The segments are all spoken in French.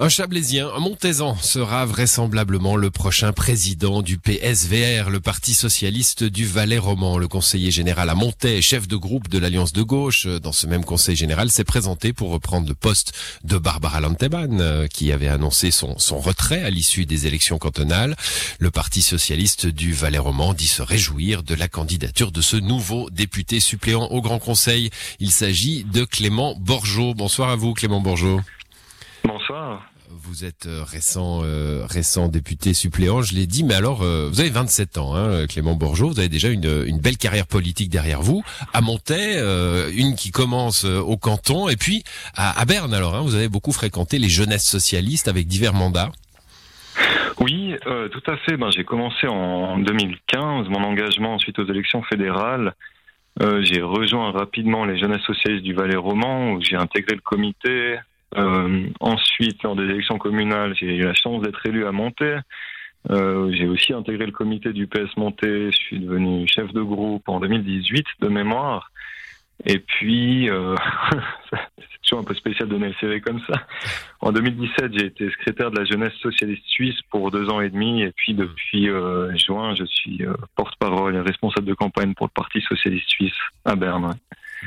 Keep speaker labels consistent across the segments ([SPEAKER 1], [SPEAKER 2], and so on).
[SPEAKER 1] Un Chablaisien, un Montaisan, sera vraisemblablement le prochain président du PSVR, le Parti Socialiste du Valais roman Le conseiller général à Montais, chef de groupe de l'Alliance de gauche, dans ce même conseil général, s'est présenté pour reprendre le poste de Barbara Lanteban, euh, qui avait annoncé son, son retrait à l'issue des élections cantonales. Le Parti Socialiste du Valais roman dit se réjouir de la candidature de ce nouveau député suppléant au Grand Conseil. Il s'agit de Clément Borgeot. Bonsoir à vous, Clément Borgeot.
[SPEAKER 2] Bonsoir.
[SPEAKER 1] Vous êtes euh, récent euh, récent député suppléant, je l'ai dit, mais alors euh, vous avez 27 ans, hein, Clément Bourgeot, vous avez déjà une, belle carrière politique derrière vous. À Montaix, une qui commence au canton, et puis à, Berne. Alors, hein, vous avez beaucoup fréquenté les jeunesses socialistes avec divers mandats.
[SPEAKER 2] Oui, tout à fait. Ben, j'ai commencé en 2015 mon engagement suite aux élections fédérales. j'ai rejoint rapidement les jeunesses socialistes du Valais roman où j'ai intégré le comité, ensuite, lors des élections communales, j'ai eu la chance d'être élu à Monté. Euh, j'ai aussi intégré le comité du PS Monté. Je suis devenu chef de groupe en 2018 de mémoire. Et puis, euh, c'est toujours un peu spécial de donner le CV comme ça. En 2017, j'ai été secrétaire de la jeunesse socialiste suisse pour deux ans et demi. Et puis, depuis euh, juin, je suis euh, porte-parole et responsable de campagne pour le Parti socialiste suisse à Berne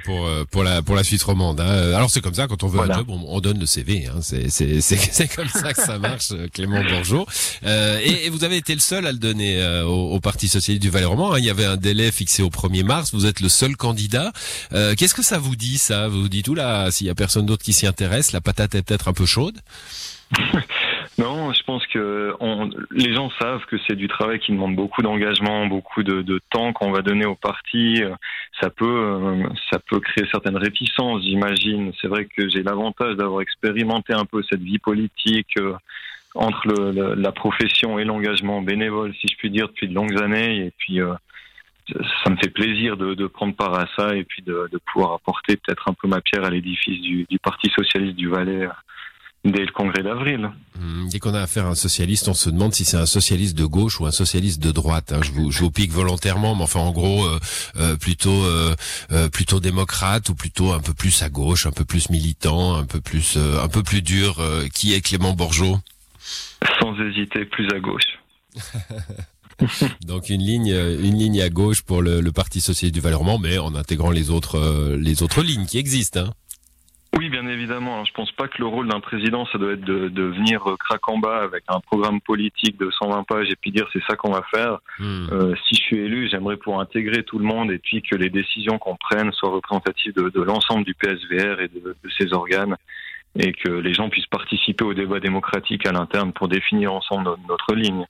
[SPEAKER 1] pour euh, pour la pour la Suisse romande. Hein. Alors c'est comme ça quand on veut un job, on, donne le CV. Hein. C'est c'est c'est comme ça que ça marche, euh, Clément Bonjour. Euh, et, vous avez été le seul à le donner euh, au, Parti socialiste du Valais roman. Hein. Il y avait un délai fixé au 1er mars. Vous êtes le seul candidat. Qu'est-ce que ça vous dit ça? Vous vous dites tout là, s'il y a personne d'autre qui s'y intéresse, la patate est peut-être un peu chaude?
[SPEAKER 2] Non, je pense que on, les gens savent que c'est du travail qui demande beaucoup d'engagement, beaucoup de, de temps qu'on va donner au parti. Ça peut, euh, ça peut créer certaines réticences, j'imagine. C'est vrai que j'ai l'avantage d'avoir expérimenté un peu cette vie politique euh, entre le, la profession et l'engagement bénévole, si je puis dire, depuis de longues années. Et puis, euh, ça me fait plaisir de, prendre part à ça et puis de, de pouvoir apporter peut-être un peu ma pierre à l'édifice du, du Parti socialiste du Valais dès le congrès d'avril.
[SPEAKER 1] Hmm, dès qu'on a affaire à un socialiste, on se demande si c'est un socialiste de gauche ou un socialiste de droite. Hein. Je, vous, je vous pique volontairement, mais enfin en gros euh, euh, plutôt euh, plutôt démocrate ou plutôt un peu plus à gauche, un peu plus militant, un peu plus un peu plus dur. qui est Clément Borgeot?
[SPEAKER 2] Sans hésiter, plus à gauche.
[SPEAKER 1] Donc une ligne, une ligne à gauche pour le, le Parti socialiste du Valorement, mais en intégrant les autres, les autres lignes qui existent. Hein.
[SPEAKER 2] Bien évidemment. Je pense pas que le rôle d'un président, ça doit être de, de venir euh, craque en bas avec un programme politique de 120 pages et puis dire c'est ça qu'on va faire. Hmm. Euh, si je suis élu, j'aimerais pour intégrer tout le monde et puis que les décisions qu'on prenne soient représentatives de, de l'ensemble du PSVR et de, de ses organes et que les gens puissent participer au débat démocratique à l'interne pour définir ensemble notre ligne.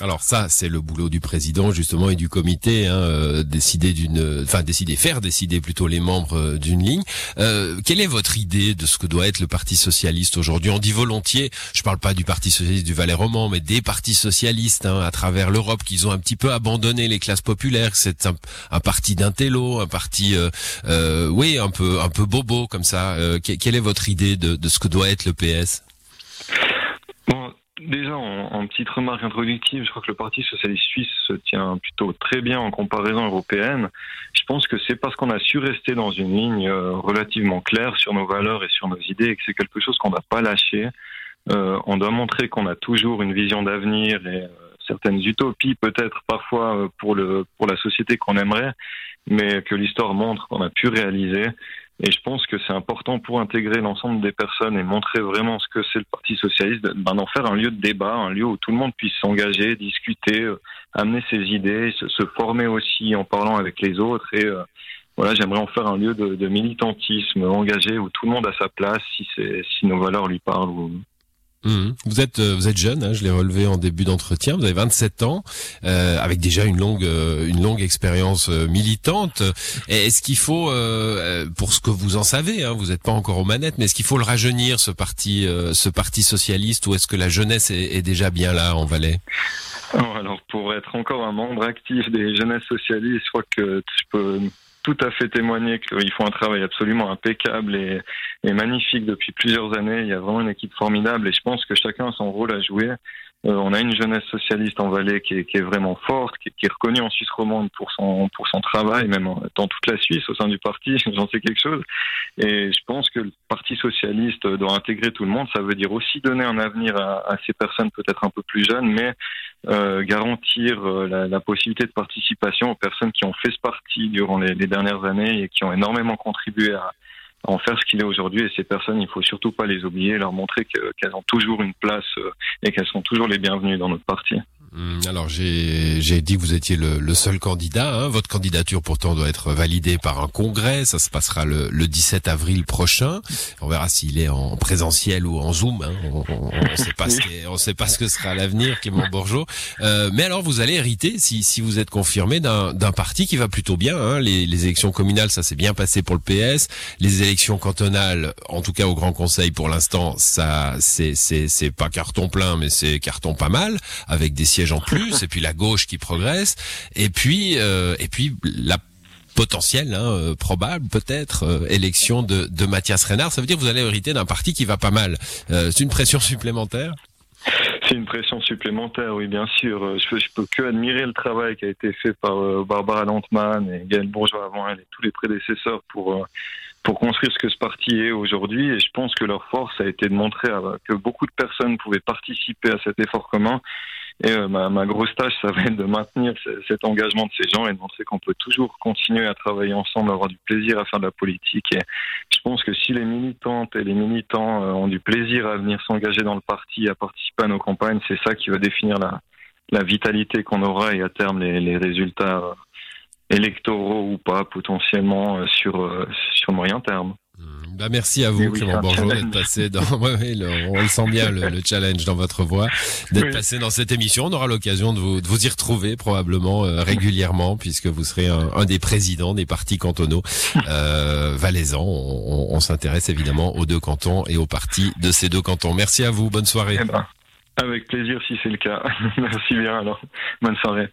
[SPEAKER 1] Alors ça, c'est le boulot du président justement et du comité, hein, euh, décider d'une, enfin décider, faire décider plutôt les membres euh, d'une ligne. Euh, quelle est votre idée de ce que doit être le Parti socialiste aujourd'hui? On dit volontiers, je parle pas du Parti socialiste du Valais roman, mais des partis socialistes hein, à travers l'Europe qu'ils ont un petit peu abandonné les classes populaires. C'est un, un, parti d'intello, un parti, oui, un peu, un peu bobo comme ça. quelle est votre idée de, de ce que doit être le PS
[SPEAKER 2] Déjà, en, petite remarque introductive, je crois que le Parti socialiste suisse se tient plutôt très bien en comparaison européenne. Je pense que c'est parce qu'on a su rester dans une ligne euh, relativement claire sur nos valeurs et sur nos idées et que c'est quelque chose qu'on ne va pas lâcher. Euh, on doit montrer qu'on a toujours une vision d'avenir et euh, certaines utopies peut-être parfois pour le pour la société qu'on aimerait, mais que l'histoire montre qu'on a pu réaliser. Et je pense que c'est important pour intégrer l'ensemble des personnes et montrer vraiment ce que c'est le Parti socialiste, ben, d'en faire un lieu de débat, un lieu où tout le monde puisse s'engager, discuter, euh, amener ses idées, se, former aussi en parlant avec les autres. Et euh, voilà, j'aimerais en faire un lieu de, militantisme engagé où tout le monde a sa place, si, si nos valeurs lui parlent. Ou,
[SPEAKER 1] Mhm. Vous êtes euh, vous êtes jeune, hein, je l'ai relevé en début d'entretien. Vous avez 27 ans, euh, avec déjà une longue euh, une longue expérience militante. Est-ce qu'il faut, pour ce que vous en savez, hein, vous n'êtes pas encore aux manettes, mais est-ce qu'il faut le rajeunir ce parti ce parti socialiste ou est-ce que la jeunesse est, déjà bien là en Valais?
[SPEAKER 2] Alors pour être encore un membre actif des jeunesses socialistes, je crois que je peux tout à fait témoigner qu'ils font un travail absolument impeccable et, magnifique depuis plusieurs années. Il y a vraiment une équipe formidable et je pense que chacun a son rôle à jouer. Euh, on a une jeunesse socialiste en Valais qui est, vraiment forte, qui, est reconnue en Suisse romande pour son, pour son travail, même dans toute la Suisse, au sein du parti, j'en sais quelque chose. Et je pense que le Parti socialiste doit intégrer tout le monde. Ça veut dire aussi donner un avenir à, ces personnes peut-être un peu plus jeunes, mais euh, garantir euh, la, la, possibilité de participation aux personnes qui ont fait ce parti durant les, les dernières années et qui ont énormément contribué à, en faire ce qu'il est aujourd'hui. Et ces personnes, il faut surtout pas les oublier, leur montrer qu'elles ont toujours une place euh, et qu'elles sont toujours les bienvenues dans notre parti.
[SPEAKER 1] Alors j'ai dit que vous étiez le, le seul candidat. Hein. Votre candidature pourtant doit être validée par un congrès. Ça se passera le, le 17 avril prochain. On verra s'il est en présentiel ou en zoom. Hein. On ne sait pas ce on sait pas ce que sera l'avenir, Clément Bourgeot. Euh, mais alors vous allez hériter, si, si vous êtes confirmé, d'un parti qui va plutôt bien. Hein. Les, les, élections communales, ça s'est bien passé pour le PS. Les élections cantonales, en tout cas au Grand Conseil pour l'instant, ça c'est pas carton plein, mais c'est carton pas mal, avec des sièges en plus, et puis la gauche qui progresse, et puis euh, et puis la potentielle, hein, euh, probable peut-être, euh, élection de, de Mathias Renard. Ça veut dire que vous allez hériter d'un parti qui va pas mal. C'est une pression supplémentaire?
[SPEAKER 2] C'est une pression supplémentaire, oui, bien sûr. Je peux, je peux que admirer le travail qui a été fait par Barbara Lantman et Gaël Bourgeois avant elle et tous les prédécesseurs pour pour construire ce que ce parti est aujourd'hui. Et je pense que leur force a été de montrer que beaucoup de personnes pouvaient participer à cet effort commun et euh, ma, grosse tâche, ça va être de maintenir cet engagement de ces gens et de montrer qu'on peut toujours continuer à travailler ensemble, avoir du plaisir à faire de la politique. Et je pense que si les militantes et les militants euh, ont du plaisir à venir s'engager dans le parti, à participer à nos campagnes, c'est ça qui va définir la, vitalité qu'on aura et à terme les, les résultats euh, électoraux ou pas potentiellement sur, sur moyen terme.
[SPEAKER 1] Bah merci à vous, Clément Bourgeot, d'être passé dans. le, on le sent bien le, le challenge dans votre voix, d'être passé dans cette émission. On aura l'occasion de vous, de vous y retrouver probablement euh, régulièrement, puisque vous serez un, un, des présidents des partis cantonaux euh, valaisans. On, on s'intéresse évidemment aux deux cantons et aux partis de ces deux cantons. Merci à vous. Bonne soirée.
[SPEAKER 2] Eh ben, avec plaisir si c'est le cas. merci bien alors. Bonne soirée.